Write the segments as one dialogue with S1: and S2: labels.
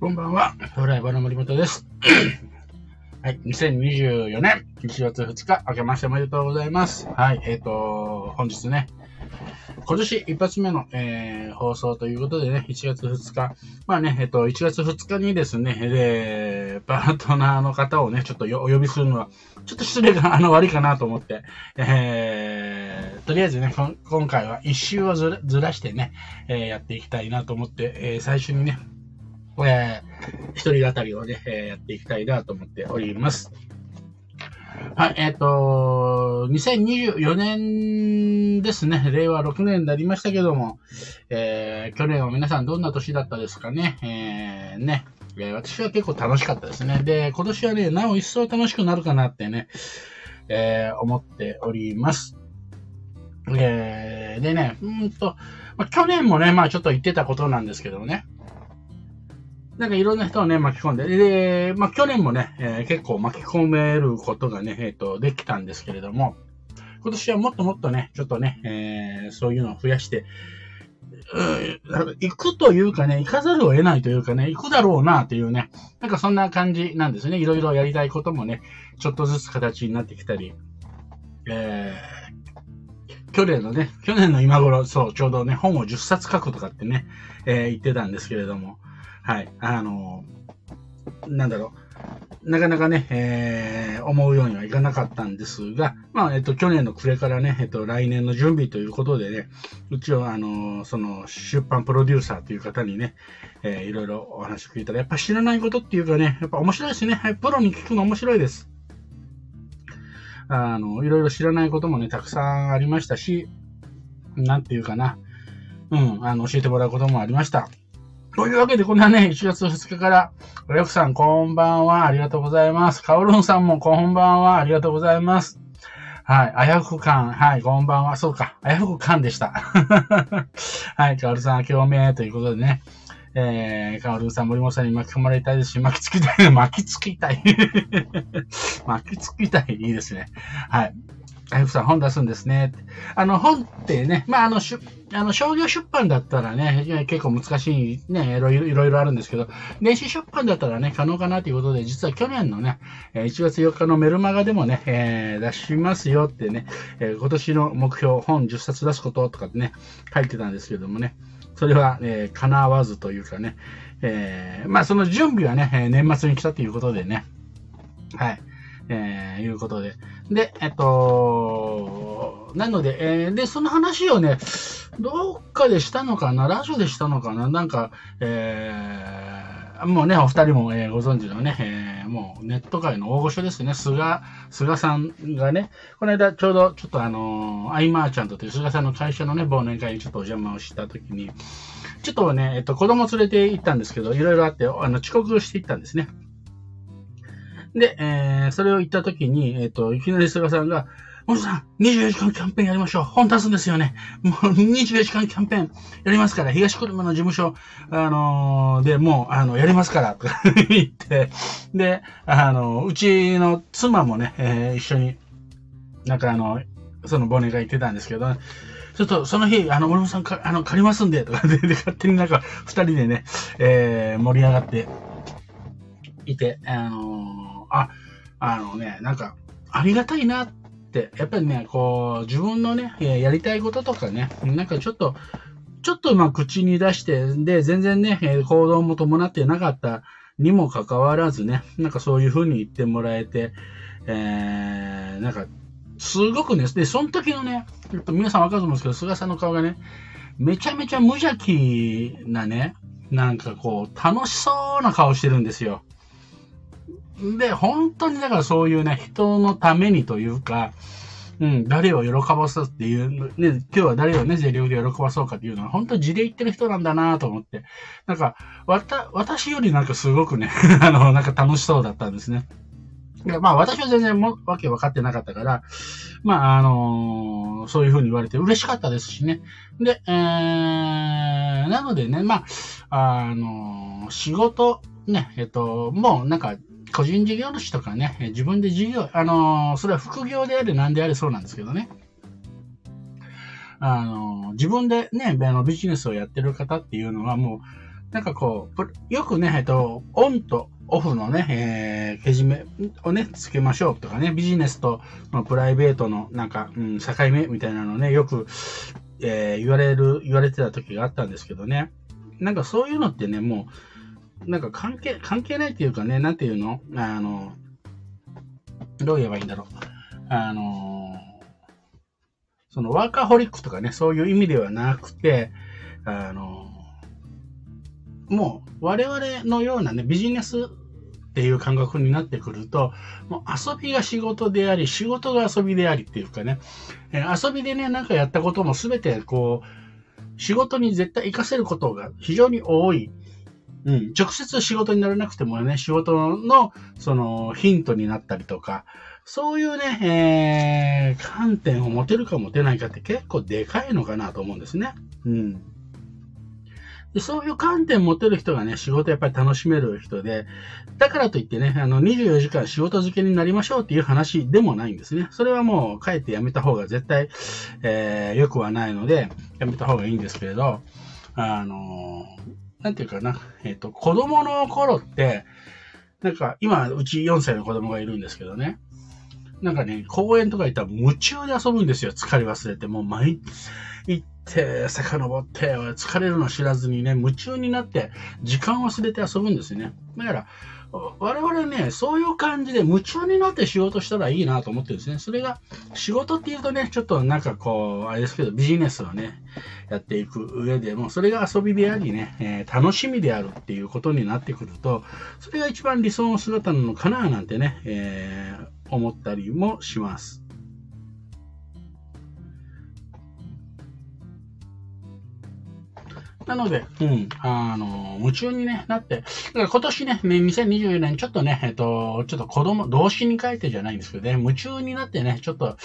S1: こんばんは。フライバーの森本です。はい。2024年1月2日、明けましておめでとうございます。はい。えっ、と、本日ね、今年一発目の、えー放送ということでね、1月2日。まあね、えっ、と、1月2日にですね、で、パートナーの方をね、ちょっとよお呼びするのは、ちょっと失礼があの悪いかなと思って、えーとりあえずね、今回は一周をずらずらしてね、えーやっていきたいなと思って、えー最初にね、えー一人語りをね、えーやっていきたいなと思っております。はい、えっ、と、2024年ですね、令和6年になりましたけども、えー去年は皆さんどんな年だったですかね、えーね、え私は結構楽しかったですね。で、今年はね、なお一層楽しくなるかなってね、えー思っております。えーでね、うんと、まあ、去年もね、まあちょっと言ってたことなんですけどね、なんかいろんな人をね、巻き込んで、で、まあ去年もね、えー結構巻き込めることがね、えっ、と、できたんですけれども、今年はもっともっとね、ちょっとね、えーそういうのを増やして、うん行くというかね、行かざるを得ないというかね、行くだろうなというね、なんかそんな感じなんですね。いろいろやりたいこともね、ちょっとずつ形になってきたり、えー、去年のね、去年の今頃、そう、ちょうどね、本を10冊書くとかってね、えー言ってたんですけれども、はい、あのなんだろう、なかなかね、えー思うようにはいかなかったんですが、まあ、えっと、去年の暮れからね、えっと、来年の準備ということでね、一応、あのその、出版プロデューサーという方にね、えーいろいろお話を聞いたら、やっぱ知らないことっていうかね、やっぱ面白いですね。はい、プロに聞くの面白いです。あの、いろいろ知らないこともね、たくさんありましたし、なんていうかな、うん、あの、教えてもらうこともありました。というわけで、こんなね、1月2日から、およくさん、こんばんは、ありがとうございます。かおるんさんも、こんばんは、ありがとうございます。はい、あやふくかん、はい、こんばんは、そうか、あやふくかんでした。はい、かおるさん、明けおめということでね、えー、かおるさん、森本さんに巻き込まれたいですし、巻きつきたい、巻きつきたい。巻きつきたい、いいですね。はい。あやふくさん、本出すんですね。あの、本ってね、まあ、あの、しゅあの商業出版だったらね、結構難しいね、いろいろあるんですけど、電子出版だったらね、可能かなということで、実は去年のね、1月4日のメルマガでもね、えー出しますよってね、えー今年の目標、本10冊出すこととかってね、書いてたんですけどもね、それは、えー叶わずというかね、えーまあその準備はね、年末に来たということでね、はい。えー、いうことで。で、えっと、なので、えーで、その話をね、どっかでしたのかな？ラジオでしたのかな？なんか、えーもうね、お二人も、えーご存知のね、えーもうネット界の大御所ですね、菅、菅さんがね、この間ちょうどちょっとあのーアイマーチャントという菅さんの会社のね、忘年会にちょっとお邪魔をしたときに、ちょっとね、えっと、子供連れて行ったんですけど、いろいろあって、あの、遅刻して行ったんですね。で、えーそれを言ったときに、えっ、と、いきなり菅さんが、森さん、24時間キャンペーンやりましょう。本出すんですよね。もう24時間キャンペーンやりますから、東久留米の事務所、あのーで、もう、あの、やりますから、とか 言って、で、あの、うちの妻もね、えー一緒に、なんかあの、その忘年会行ってたんですけど、ちょっとその日、あの、森本さんか、あの、借りますんで、とか で、で勝手になんか、二人でね、えー盛り上がっていて、あのーあ、あのね、なんか、ありがたいなって、やっぱりね、こう、自分のね、やりたいこととかね、なんかちょっと、ちょっとまあ口に出して、で、全然ね、行動も伴ってなかったにもかかわらずね、なんかそういう風に言ってもらえて、えー、なんか、すごくね、で、その時のね、やっぱ皆さんわかると思うんですけど、菅さんの顔がね、めちゃめちゃ無邪気なね、なんかこう、楽しそうな顔してるんですよ。で、本当にだからそういうね、人のためにというか、うん、誰を喜ばすっていう、ね、今日は誰をね、全力で喜ばそうかっていうのは、本当地で言ってる人なんだなと思って、なんか、わた、私よりなんかすごくね、あの、なんか楽しそうだったんですね。でまあ私は全然もわけ分かってなかったから、まああのそういうふうに言われて嬉しかったですしね。で、えー、なのでね、まあ、あの仕事、ね、えっと、もうなんか、個人事業主とかね、自分で事業、あのそれは副業であれ何であれそうなんですけどね。あの自分でね、あのビジネスをやってる方っていうのはもう、なんかこう、よくね、えっと、オンとオフのね、えー、けじめをね、つけましょうとかね、ビジネスとプライベートのなんか、うん、境目みたいなのね、よく、えー、言われる、言われてた時があったんですけどね。なんかそういうのってね、もう、なんか関係、関係ないっていうかね、なんていうの？あの、どう言えばいいんだろう。あの、そのワーカーホリックとかね、そういう意味ではなくて、あの、もう我々のようなね、ビジネスっていう感覚になってくると、もう遊びが仕事であり、仕事が遊びでありっていうかね、え遊びでね、なんかやったこともすべてこう、仕事に絶対活かせることが非常に多い。うん、直接仕事にならなくてもね、仕事のそのヒントになったりとか、そういうね、えー、観点を持てるか持てないかって結構でかいのかなと思うんですね。うん。でそういう観点持てる人がね、仕事やっぱり楽しめる人で、だからといってね、あの、24時間仕事漬けになりましょうっていう話でもないんですね。それはもう、帰ってやめた方が絶対、えー、良くはないので、やめた方がいいんですけれど、あのなんていうかな、えっ、ー、と、子供の頃って、なんか、今、うち4歳の子供がいるんですけどね。なんかね、公園とか行ったら夢中で遊ぶんですよ。疲れ忘れて。もう毎、行って、遡って、疲れるの知らずにね、夢中になって、時間忘れて遊ぶんですよね。だから、我々ね、そういう感じで夢中になって仕事したらいいなと思ってるんですね。それが、仕事っていうとね、ちょっとなんかこう、あれですけど、ビジネスをね、やっていく上でも、それが遊びでありね、えー、楽しみであるっていうことになってくると、それが一番理想の姿なのかななんてね、えー、思ったりもします。なので、うん、あの、夢中に、ね、なって、だから今年ね、ね2024年、ちょっとね、えっと、ちょっと子供、動詞に書いてじゃないんですけどね、夢中になってね、ちょっと、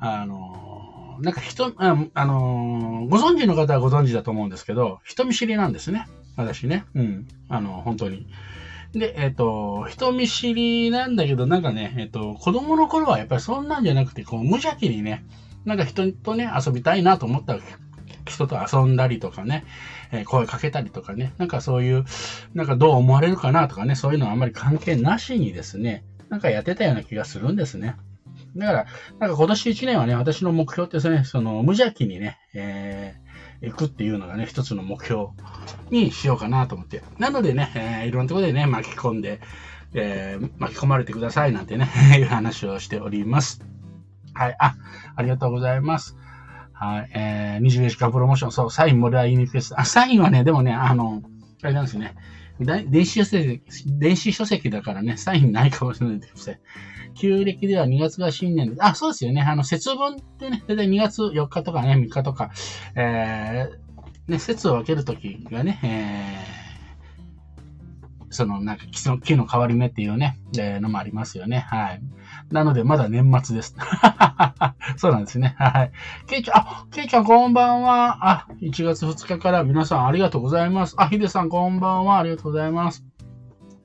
S1: あの、なんか人、ああの、ご存知の方はご存知だと思うんですけど、人見知りなんですね。私ね。うん。あの、本当に。で、えっ、と、人見知りなんだけど、なんかね、えっ、と、子供の頃はやっぱりそんなんじゃなくて、こう、無邪気にね、なんか人とね、遊びたいなと思ったわけ。人と遊んだりとかね、え、声かけたりとかね、なんかそういう、なんかどう思われるかなとかね、そういうのはあんまり関係なしにですね、なんかやってたような気がするんですね。だから、なんか今年1年はね、私の目標ってですね、その無邪気にね、えー、行くっていうのがね、一つの目標にしようかなと思って。なのでね、えー、いろんなところでね、巻き込んで、えー、巻き込まれてくださいなんてね、いう話をしております。はい。あ、ありがとうございます。はい。えー、24時間プロモーション、そう、サインもらいにくいです。あ、サインはね、でもね、あの、あれなんですね。電子書籍、電子書籍だからね、サインないかもしれないですね。旧暦では2月が新年で、あ、そうですよね。あの、節分ってね、だいたい2月4日とかね、3日とか、えー、ね、節を分けるときがね、えー、その、なんか、木の、木の変わり目っていうね、えー、のもありますよね。はい。なので、まだ年末です。そうなんですね。はい。ケイちゃん、あ、ケイちゃんこんばんは。あ、1月2日から皆さんありがとうございます。あ、ヒデさんこんばんは。ありがとうございます。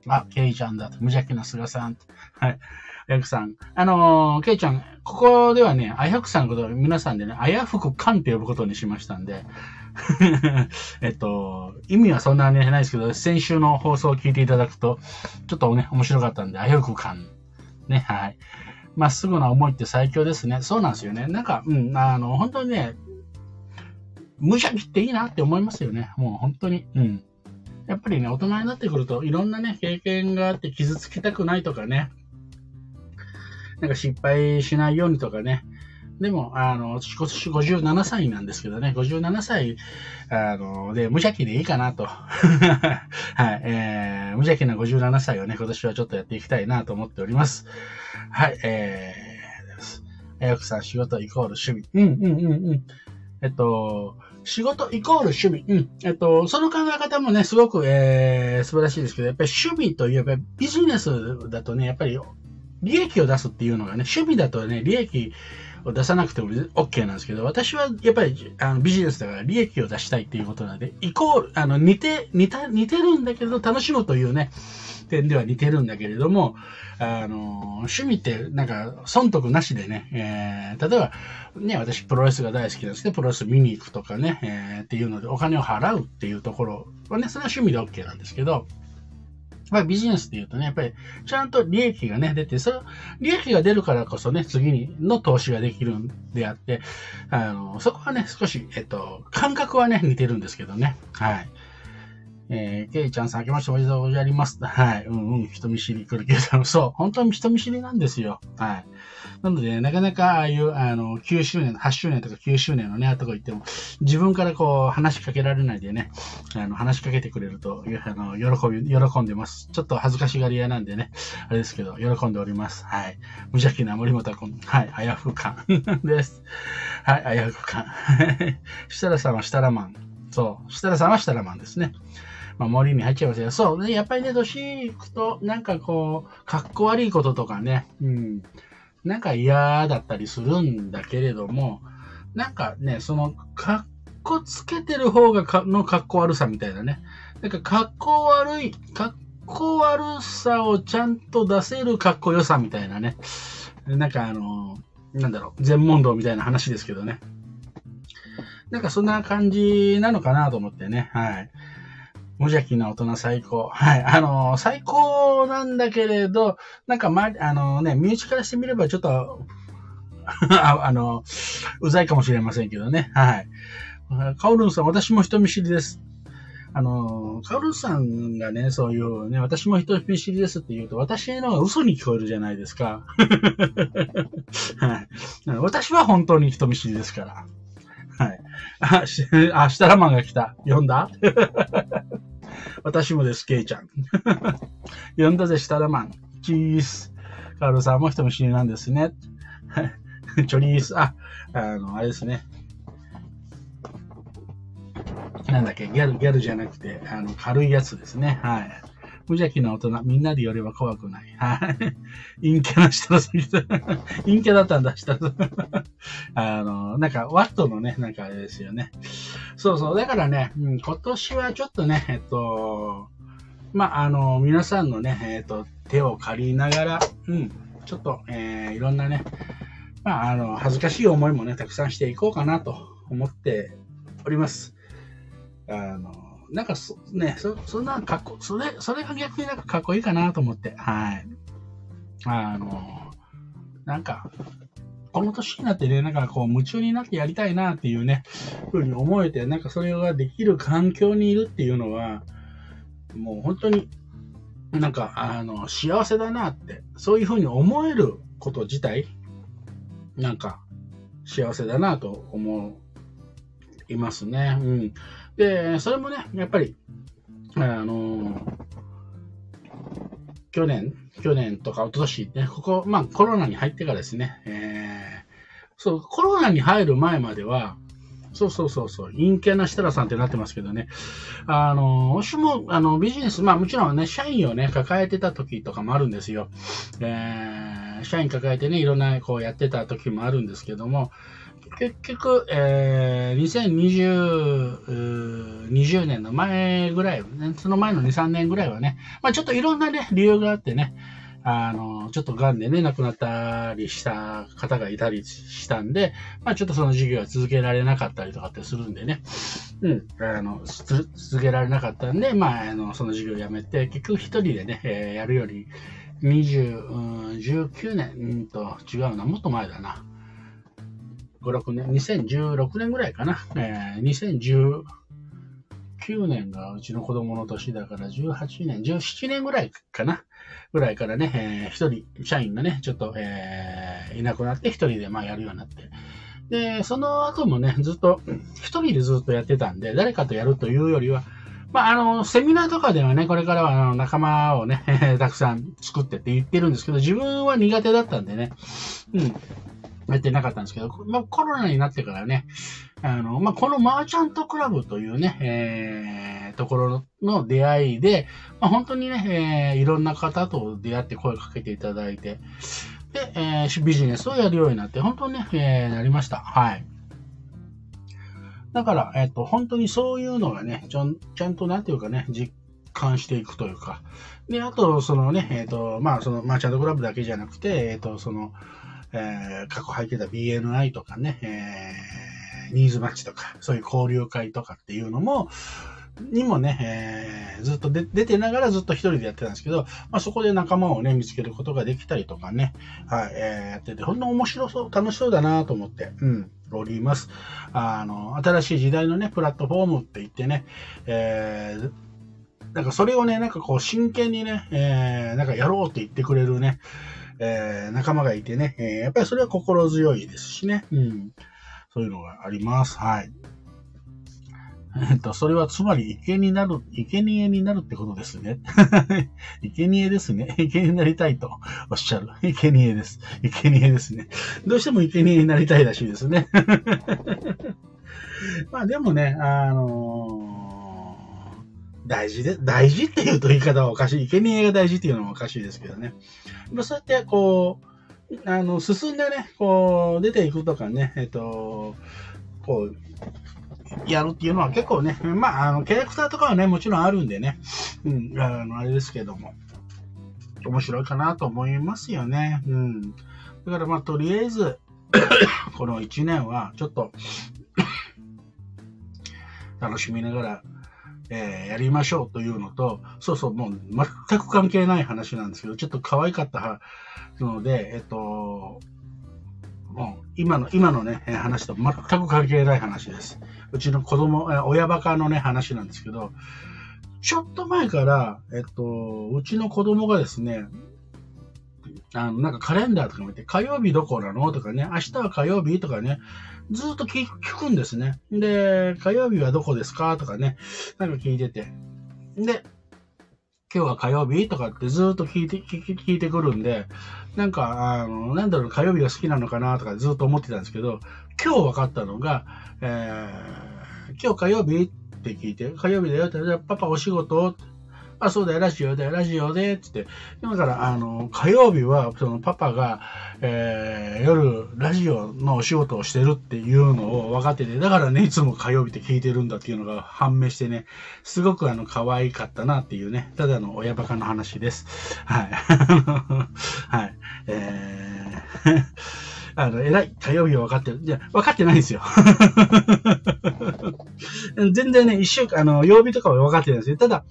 S1: あ、ケイちゃんだ無邪気な菅さん。はい。あやふさん。あのー、ケイちゃん、ここではね、あやふさんのこと皆さんでね、あやふくかんって呼ぶことにしましたんで、えっと、意味はそんなにないですけど、先週の放送を聞いていただくと、ちょっとね、面白かったんで、あやふくかん。ね、はい。まっすぐな思いって最強ですね。そうなんですよね。なんか、うん、あの、本当にね、無邪気っていいなって思いますよね。もう本当に。うん。やっぱりね、大人になってくると、いろんなね、経験があって傷つきたくないとかね、なんか失敗しないようにとかね、でも、あの、今年57歳なんですけどね、57歳、あの、で、無邪気でいいかなと。はい、えー、無邪気な57歳をね、今年はちょっとやっていきたいなと思っております。はい、えー、です。えよくさん、仕事イコール趣味。うん、うん、うん、うん。えっと、仕事イコール趣味。うん。えっと、その考え方もね、すごく、えー、素晴らしいですけど、やっぱり趣味といえば、ビジネスだとね、やっぱり、利益を出すっていうのがね、趣味だとね、利益を出さなくても OK なんですけど、私はやっぱりあのビジネスだから利益を出したいっていうことなんで、イコール、あの、似て、似た、似てるんだけど楽しむというね、点では似てるんだけれども、あの、趣味ってなんか損得なしでね、えー、例えば、ね、私プロレスが大好きなんですけど、プロレス見に行くとかね、えー、っていうのでお金を払うっていうところはね、それは趣味で OK なんですけど、まあ、ビジネスで言うとね、やっぱりちゃんと利益がね、出て、その利益が出るからこそね、次にの投資ができるんであって、あの、そこはね、少し、えっと、感覚はね、似てるんですけどね。はい。えー、ケイちゃんさん、明けましておめでとうございます。はい。うんうん、人見知り来るけど、そう、本当に人見知りなんですよ。はい。なので、なかなかああいう、あの、9周年、8周年とか9周年のね、とこ行っても、自分からこう、話しかけられないでね、あの、話しかけてくれると、あの、喜び、喜んでます。ちょっと恥ずかしがり屋なんでね、あれですけど、喜んでおります。はい。無邪気な森本君。はい。あやふ感 です。はい。あやふ感。設楽さんは設楽マン。そう。設楽さんは設楽マンですね。まあ、森に入っちゃいますよ。そうね、やっぱりね、年行くと、なんかこう、かっこ悪いこととかね、うん、なんか嫌だったりするんだけれども、なんかね、その、かっこつけてる方がかのかっこ悪さみたいなね。なんかかっこ悪い、かっこ悪さをちゃんと出せるかっこよさみたいなね。なんかあの、なんだろう、全問答みたいな話ですけどね。なんかそんな感じなのかなと思ってね。はい。無邪気な大人最高。はい。あの、最高なんだけれど、なんか、ま、あのね、身内からしてみればちょっと あ、あの、うざいかもしれませんけどね。はい。カオルンさん、私も人見知りです。あの、カオルンさんがね、そういうね、私も人見知りですって言うと、私のが嘘に聞こえるじゃないですか。はい。私は本当に人見知りですから。はい。あ、し、あ、シタラマンが来た。読んだ？私もです、ケイちゃん。読んだぜ、シタラマン。チース。カールさんも人見知りなんですね。チョリース。あ、あの、あれですね。なんだっけ、ギャル、ギャルじゃなくて、あの、軽いやつですね。はい。無邪気な大人、みんなで寄れば怖くない。はい。陰キャな人の先生。陰キャだったんだ、下あの、なんか、ワットのね、なんかあれですよね。そうそう。だからね、うん、今年はちょっとね、えっと、まあ、あの、皆さんのね、えっと、手を借りながら、うん、ちょっと、えー、いろんなね、まあ、あの、恥ずかしい思いもね、たくさんしていこうかなと思っております。あの、なんかそ、ね、そ、そんなかっこ、それ、それが逆になんかかっこいいかなと思って、はい。あの、なんか、この年になってね、なんかこう夢中になってやりたいなっていうね、ふうに思えて、なんかそれができる環境にいるっていうのは、もう本当に、なんか、あの、幸せだなって、そういうふうに思えること自体、なんか、幸せだなと思ういますね。うん。で、それもね、やっぱり、あの去年、去年とか一昨年ね、ここ、まあコロナに入ってからですね、えー、そう、コロナに入る前までは、そうそうそうそう、陰キャな設楽さんってなってますけどね。あの、私も、あの、ビジネス、まあもちろんね、社員をね、抱えてた時とかもあるんですよ。えー、社員抱えてね、いろんな、こうやってた時もあるんですけども、結局、えー、2020、20年の前ぐらい、ね、その前の2、3年ぐらいはね、まあちょっといろんなね、理由があってね、あの、ちょっと癌でね、亡くなったりした方がいたりしたんで、まあちょっとその授業は続けられなかったりとかってするんでね、うん、あの、続けられなかったんで、まあ、あの、その授業をやめて、結局一人でね、えー、やるより、20、19年、うんと、違うな、もっと前だな。5、6年、2016年ぐらいかな。えー、2019年がうちの子供の年だから18年、17年ぐらいかな。ぐらいからね、えー、人、社員がね、ちょっと、えー、いなくなって一人でまあやるようになって。で、その後もね、ずっと、一人でずっとやってたんで、誰かとやるというよりは、まあ、あの、セミナーとかではね、これからはあの仲間をね、たくさん作ってって言ってるんですけど、自分は苦手だったんでね、うん。やってなかったんですけど、まあ、コロナになってからね、あの、まあ、このマーチャントクラブというね、えー、ところの出会いで、まあ、本当にね、えー、いろんな方と出会って声かけていただいて、で、えー、ビジネスをやるようになって、本当にね、えー、なりました。はい。だから、えっ、と、本当にそういうのがね、ちゃんちゃんとなんていうかね、実感していくというか、で、あと、そのね、えっ、ー、と、まあ、その、マーチャントクラブだけじゃなくて、えっ、ー、と、その、えー、過去入ってた BNI とかね、えー、ニーズマッチとか、そういう交流会とかっていうのも、にもね、えー、ずっと出てながらずっと一人でやってたんですけど、まあ、そこで仲間をね、見つけることができたりとかね、はい、えー、やってて、ほんの面白そう、楽しそうだなと思って、うん、おります。あの、新しい時代のね、プラットフォームって言ってね、えー、なんかそれをね、なんかこう真剣にね、えー、なんかやろうって言ってくれるね、えー、仲間がいてね、えー、やっぱりそれは心強いですしね、うん、そういうのがあります。はい。えっと、それはつまり、生贄になる、生贄になるってことですね。生贄ですね。生贄になりたいとおっしゃる。生贄です。生贄ですね。どうしても生贄になりたいらしいですね。まあでもね、あのー、大事で、大事っていうと言い方はおかしい。生贄が大事っていうのはおかしいですけどね。まあそうやって、こう、あの、進んでね、こう、出ていくとかね、えっと、こう、やるっていうのは結構ね、まあ、あの、キャラクターとかはね、もちろんあるんでね、うん、あの、あれですけども、面白いかなと思いますよね。うん。だからまあ、とりあえず、この1年は、ちょっと楽しみながら、えー、やりましょうというのと、そうそう、もう全く関係ない話なんですけど、ちょっと可愛かったので、えっと、もう今の、今のね、話と全く関係ない話です。うちの子供、親バカのね、話なんですけど、ちょっと前から、えっと、うちの子供がですね、あの、なんかカレンダーとか見て、火曜日どこなの？とかね、明日は火曜日？とかね、ずっと聞くんですね。で、火曜日はどこですか？とかね、なんか聞いてて。で、今日は火曜日？とかってずっと聞いて、聞いてくるんで、なんか、あの、なんだろう、火曜日が好きなのかな？とかずっと思ってたんですけど、今日分かったのが、えー、今日火曜日？って聞いて、火曜日だよって、パパお仕事？あ、そうだよ、ラジオで、ラジオで、つって。だから、あの、火曜日は、そのパパが、えー、夜、ラジオのお仕事をしてるっていうのを分かってて、だからね、いつも火曜日って聞いてるんだっていうのが判明してね、すごくあの、可愛かったなっていうね、ただの親バカの話です。はい。はい。えー あの、偉い。火曜日は分かってる。いや、分かってないんですよ。全然ね、一週間、あの、曜日とかは分かってないんですよ。ただ、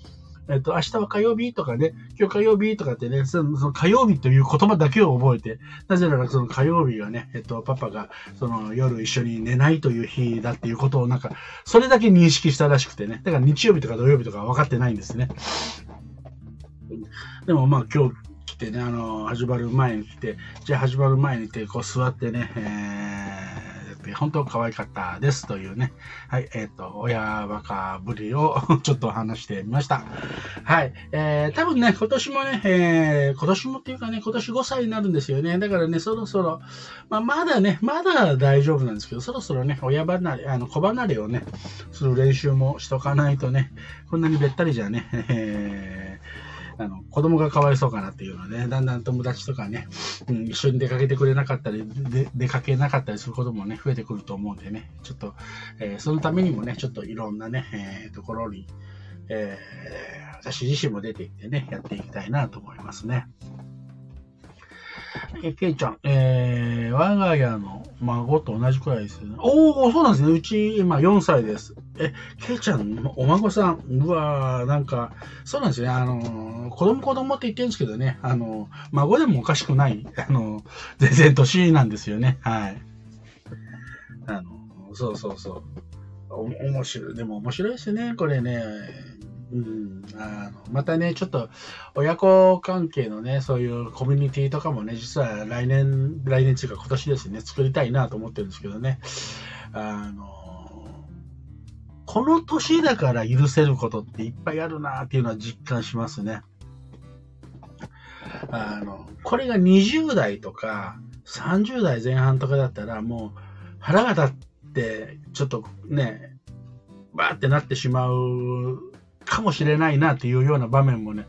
S1: えっと、明日は火曜日とかね、今日火曜日とかってね、その火曜日という言葉だけを覚えて、なぜならその火曜日がね、えっと、パパがその夜一緒に寝ないという日だっていうことをなんか、それだけ認識したらしくてね、だから日曜日とか土曜日とか分かってないんですね。でもまあ今日来てね、あの、始まる前に来て、じゃあ始まる前にて、こう座ってね、えー本当可愛かったですというね、はい、えっ、ー、と、親バカぶりを ちょっと話してみました。はい、えー、多分ね、今年もね、えー、今年もっていうかね、今年5歳になるんですよね。だからね、そろそろ、まあ、まだね、まだ大丈夫なんですけど、そろそろね、親離れ、あの、子離れをね、する練習もしとかないとね、こんなにべったりじゃね、えーあの、子供がかわいそうかなっていうのは、ね、だんだん友達とかね、うん、一緒に出かけてくれなかったり、で出かけなかったりすることもね、増えてくると思うんでね、ちょっと、えー、そのためにもね、ちょっといろんなね、えー、ところに、えー、私自身も出ていってね、やっていきたいなと思いますね。え、ケイちゃん、えー、我が家の孫と同じくらいですよね。おー、そうなんですね。うち今4歳です。え、ケイちゃん、お孫さん、うわー、なんか、そうなんですね。あの、子供子供って言ってるんですけどね、あの、孫でもおかしくない、あの、全然年なんですよね。はい。あの、そうそうそう。お、面白い。でも面白いですね。これね。うん、あのまたね、ちょっと親子関係のね、そういうコミュニティとかもね、実は来年、来年っていうか今年ですね、作りたいなと思ってるんですけどね、あの、この年だから許せることっていっぱいあるなっていうのは実感しますね。あの、これが20代とか30代前半とかだったらもう腹が立ってちょっとね、バーってなってしまうかもしれないなっていうような場面もね、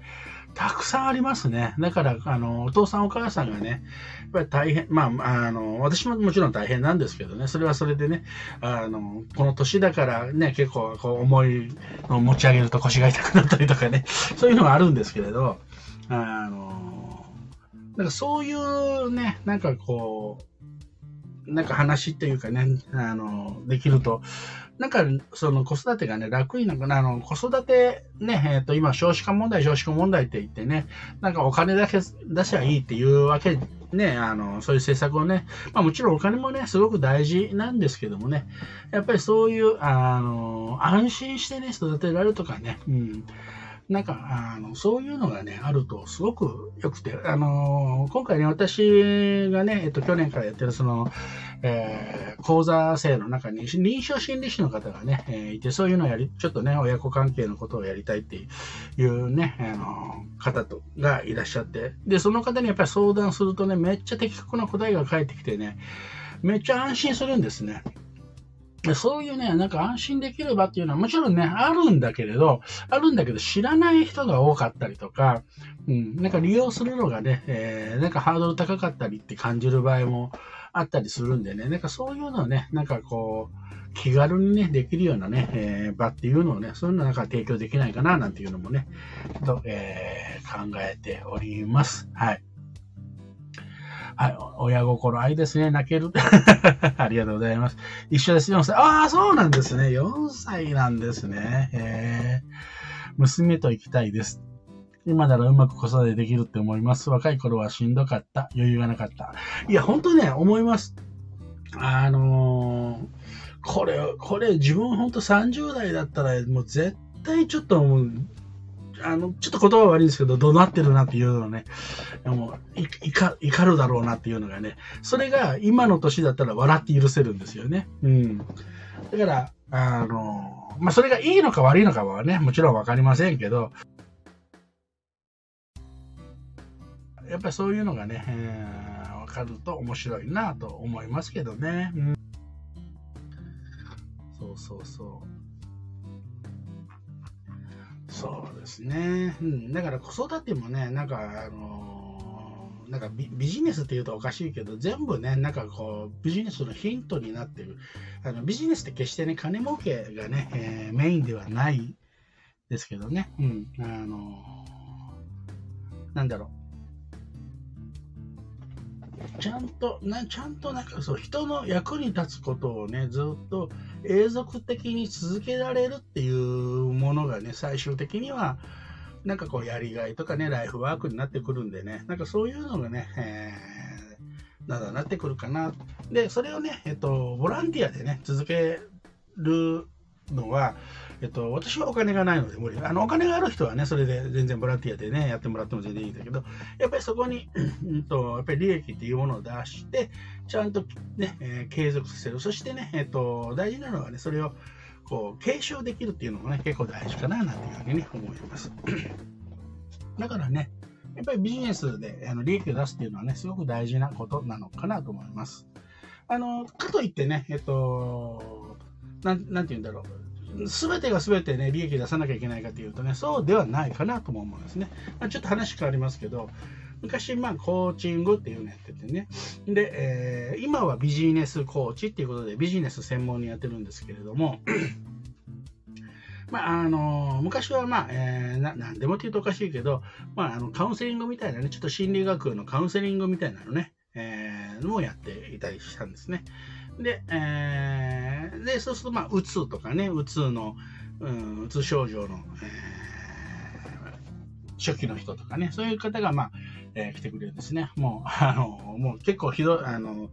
S1: たくさんありますね。だから、あの、お父さんお母さんがね、やっぱり大変、まあ、あの、私ももちろん大変なんですけどね、それはそれでね、あの、この年だからね、結構、こう、重いのを持ち上げると腰が痛くなったりとかね、そういうのがあるんですけれど、あの、なんかそういうね、なんかこう、なんか話っていうかね、あの、できると、なんか、その子育てがね、楽になるかな。あの、子育てね、えっ、ー、と、今、少子化問題、少子化問題って言ってね、なんかお金だけ出せばいいっていうわけね、あの、そういう政策をね、まあもちろんお金もね、すごく大事なんですけどもね、やっぱりそういう、あの、安心してね、育てられるとかね、うん。なんか、あの、そういうのがね、あるとすごく良くて、あの、今回ね、私がね、えっと、去年からやってるその、えー、講座生の中に臨床心理士の方がね、えー、いて、そういうのをやり、ちょっとね、親子関係のことをやりたいっていうね、あの、方と、がいらっしゃって、で、その方にやっぱり相談するとね、めっちゃ的確な答えが返ってきてね、めっちゃ安心するんですね。そういうね、なんか安心できる場っていうのはもちろんね、あるんだけれど、あるんだけど知らない人が多かったりとか、うん、なんか利用するのがね、えー、なんかハードル高かったりって感じる場合もあったりするんでね、なんかそういうのをね、なんかこう、気軽にね、できるようなね、えー、場っていうのをね、そういうのなんか提供できないかな、なんていうのもね、と、えー、考えております。はい。はい、親心愛ですね。泣ける。ありがとうございます。一緒です。4歳。ああ、そうなんですね。4歳なんですね。へ娘と行きたいです。今ならうまく子育てできるって思います。若い頃はしんどかった。余裕がなかった。いや、本当ね、思います。あのー、これ、これ自分本当30代だったらもう絶対ちょっともうあの、ちょっと言葉悪いですけど、怒鳴ってるなっていうのね、もう、怒怒るだろうなっていうのがね、それが今の年だったら笑って許せるんですよね。うん。だから、あの、まあ、それがいいのか悪いのかはね、もちろんわかりませんけど、やっぱりそういうのがね、えー、分かると面白いなと思いますけどね。うん、そうそうそう。そうですね。うん。だから子育てもね、なんか、あのー、なんかビジネスって言うとおかしいけど、全部ね、なんかこう、ビジネスのヒントになってる。あのビジネスって決してね、金儲けがね、えー、メインではないですけどね。うん。あのー、なんだろう。ちゃんと、なちゃんとなんかそう、人の役に立つことをね、ずっと永続的に続けられるっていうものがね、最終的には、なんかこう、やりがいとかね、ライフワークになってくるんでね、なんかそういうのがね、えー、なだなってくるかな。で、それをね、えっと、ボランティアでね、続けるのは、えっと、私はお金がないので無理。あの、お金がある人はね、それで全然ボランティアでね、やってもらっても全然いいんだけど、やっぱりそこに、うんと、やっぱり利益っていうものを出して、ちゃんとね、えー、継続させる。そしてね、えっと、大事なのはね、それを、こう、継承できるっていうのもね、結構大事かな、なんていうふうに、思います。だからね、やっぱりビジネスであの利益を出すっていうのはね、すごく大事なことなのかなと思います。あの、かといってね、えっと、なん、なんて言うんだろう。全てが全てね、利益出さなきゃいけないかというとね、そうではないかなとも思うんですね。まあ、ちょっと話変わりますけど、昔、まあ、コーチングっていうのやっててね。で、えー、今はビジネスコーチっていうことでビジネス専門にやってるんですけれども、まあ、あの、昔はまあ、えー、な、なんでもって言うとおかしいけど、まあ、あの、カウンセリングみたいなね、ちょっと心理学のカウンセリングみたいなのね、えー、もやっていたりしたんですね。で、えー、でそうすると、まあ、うつとかね、うつの、うん、うつ症状の、えー、初期の人とかね、そういう方が、まあ、えー、来てくれるんですね。もう、あの、もう結構ひどい、あの、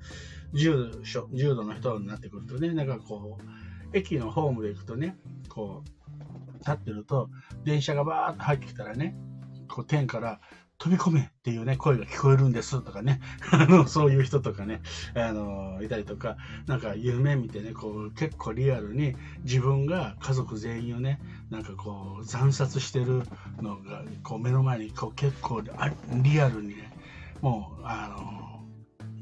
S1: 重重度の人になってくるとね、なんかこう、駅のホームで行くとね、こう、立ってると、電車がバーッと入ってきたらね、こう、天から、飛び込めっていうね、声が聞こえるんですとかね、あの、そういう人とかね、あの、いたりとか、なんか夢見てね、こう、結構リアルに自分が家族全員をね、なんかこう、惨殺してるのが、こう、目の前に、こう、結構リアルにね、もう、あの、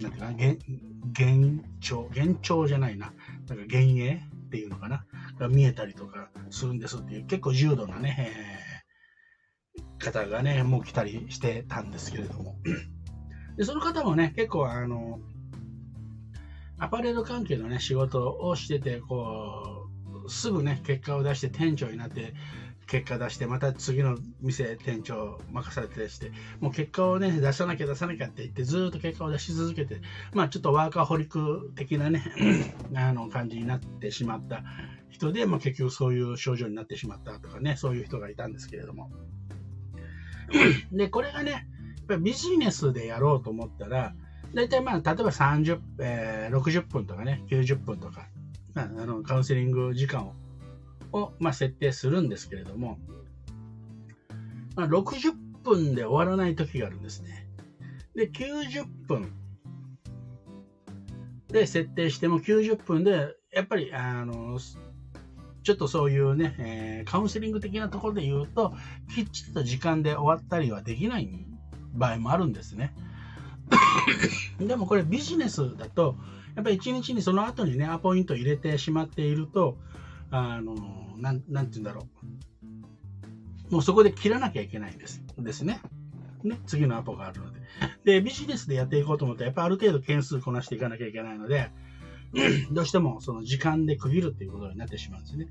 S1: なんていうかな、幻聴、幻聴じゃないな、なんか幻影っていうのかな、が見えたりとかするんですっていう、結構重度なね、えー。方がね、もう来たりしてたんですけれども。で、その方もね、結構あの、アパレル関係のね、仕事をしてて、こう、すぐね、結果を出して店長になって、結果出して、また次の店店長任されてして、もう結果をね、出さなきゃ出さなきゃって言って、ずっと結果を出し続けて、まあちょっとワーカーホリック的なね、あの感じになってしまった人で、まあ結局そういう症状になってしまったとかね、そういう人がいたんですけれども。で、これがね、やっぱビジネスでやろうと思ったら、大体まあ、例えば30、えー、60分とかね、90分とか、まあ、あのカウンセリング時間をを、まあ、設定するんですけれども、まあ、60分で終わらない時があるんですね。で、90分で設定しても90分で、やっぱり、あの、ちょっとそういうね、えー、カウンセリング的なところで言うと、きっちりと時間で終わったりはできない場合もあるんですね。でもこれビジネスだと、やっぱり一日にその後にね、アポイント入れてしまっていると、あの、なん、なんて言うんだろう。もうそこで切らなきゃいけないんです。ですね。ね、次のアポがあるので。で、ビジネスでやっていこうと思ったら、やっぱある程度件数こなしていかなきゃいけないので、どうしてもその時間で区切るっていうことになってしまうんですね。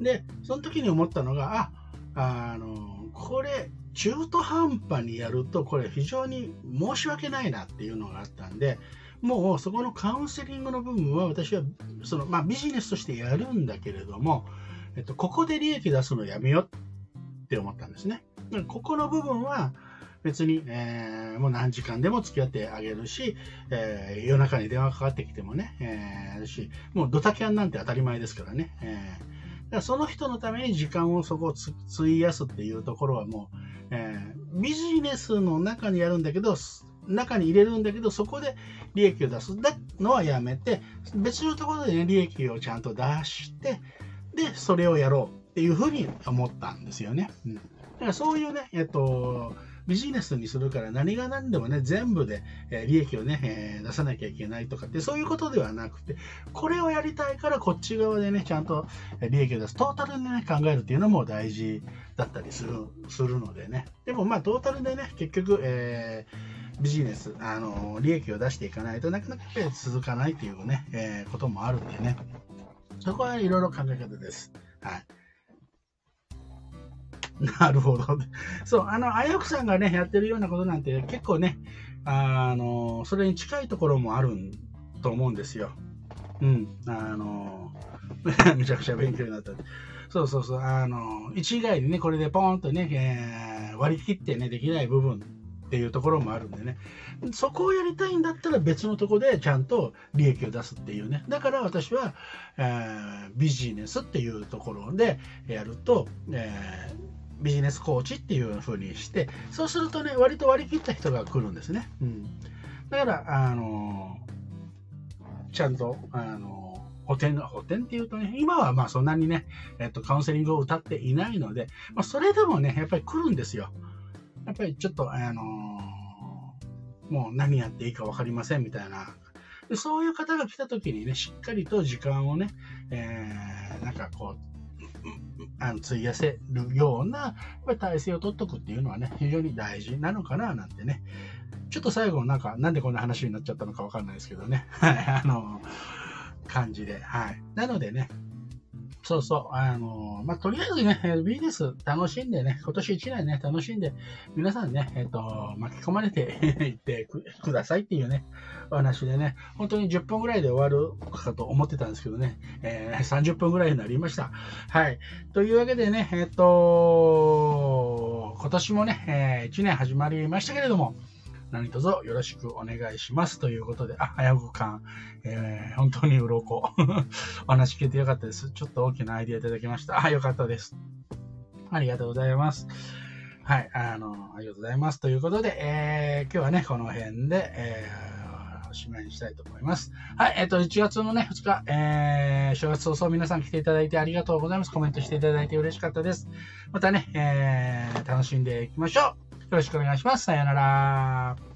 S1: で、その時に思ったのが、あ、あの、これ、中途半端にやると、これ非常に申し訳ないなっていうのがあったんで、もうそこのカウンセリングの部分は私はその、まあ、ビジネスとしてやるんだけれども、えっと、ここで利益出すのやめようって思ったんですね。ここの部分は別に、えー、もう何時間でも付き合ってあげるし、えー、夜中に電話かかってきてもね、えー、しもうドタキャンなんて当たり前ですからね。えー、だからその人のために時間をそこを費やすっていうところはもう、えー、ビジネスの中にやるんだけど、中に入れるんだけど、そこで利益を出すのはやめて、別のところでね、利益をちゃんと出して、で、それをやろうっていうふうに思ったんですよね。うん。だからそういうね、えっと、ビジネスにするから何が何でもね、全部で、利益をね、出さなきゃいけないとかって、そういうことではなくて、これをやりたいからこっち側でね、ちゃんと利益を出す。トータルでね、考えるっていうのも大事だったりする、するのでね。でもまあ、トータルでね、結局、えービジネス、あの、利益を出していかないとなかなか続かないというね、えー、こともあるんでね。そこはいろいろ考え方です。はい。なるほど。そう、あの、あやくさんがね、やってるようなことなんて結構ね、あの、それに近いところもあると思うんですよ。うん、あの、めちゃくちゃ勉強になった。そうそうそう、あの、一概にね、これでポーンとね、えー、割り切ってね、できない部分っていうところもあるんでねそこをやりたいんだったら別のとこでちゃんと利益を出すっていうねだから私は、えー、ビジネスっていうところでやると、えー、ビジネスコーチっていう風にしてそうするとね割と割り切った人が来るんですね、うん、だからあの、ちゃんとあの補填が、補填っていうとね、今はまあそんなにね、えっと、カウンセリングを歌っていないので、まあ、それでもね、やっぱり来るんですよ。やっぱりちょっと、あの、もう何やっていいか分かりませんみたいな。そういう方が来た時にね、しっかりと時間をね、えー、なんかこう、あの費やせるようなやっぱり体制を取っとくっていうのはね、非常に大事なのかななんてね。ちょっと最後、なんか、なんでこんな話になっちゃったのかわかんないですけどね。はい、あの、感じで。はい。なのでね、そうそう。あのまあ、とりあえずね、ビジネス楽しんでね、今年1年ね、楽しんで、皆さんね、えっ、ー、と、巻き込まれて いってくださいっていうね、お話でね、本当に10分ぐらいで終わるかと思ってたんですけどね、えー、30分ぐらいになりました。はい。というわけでね、えっ、ー、と、今年もね、え1年始まりましたけれども、何卒よろしくお願いしますということで、あ、早く感、えー、本当に鱗。お話聞いてよかったです。ちょっと大きなアイディアいただきました。あ、よかったです。ありがとうございます。はい、あの、ありがとうございます。ということで、えー、今日はね、この辺で、えー、おしまいにしたいと思います。はい、えっ、ー、と、1月のね、2日、えー、正月早々皆さん来ていただいてありがとうございます。コメントしていただいて嬉しかったです。またね、えー、楽しんでいきましょう。よろしくお願いします。さよなら。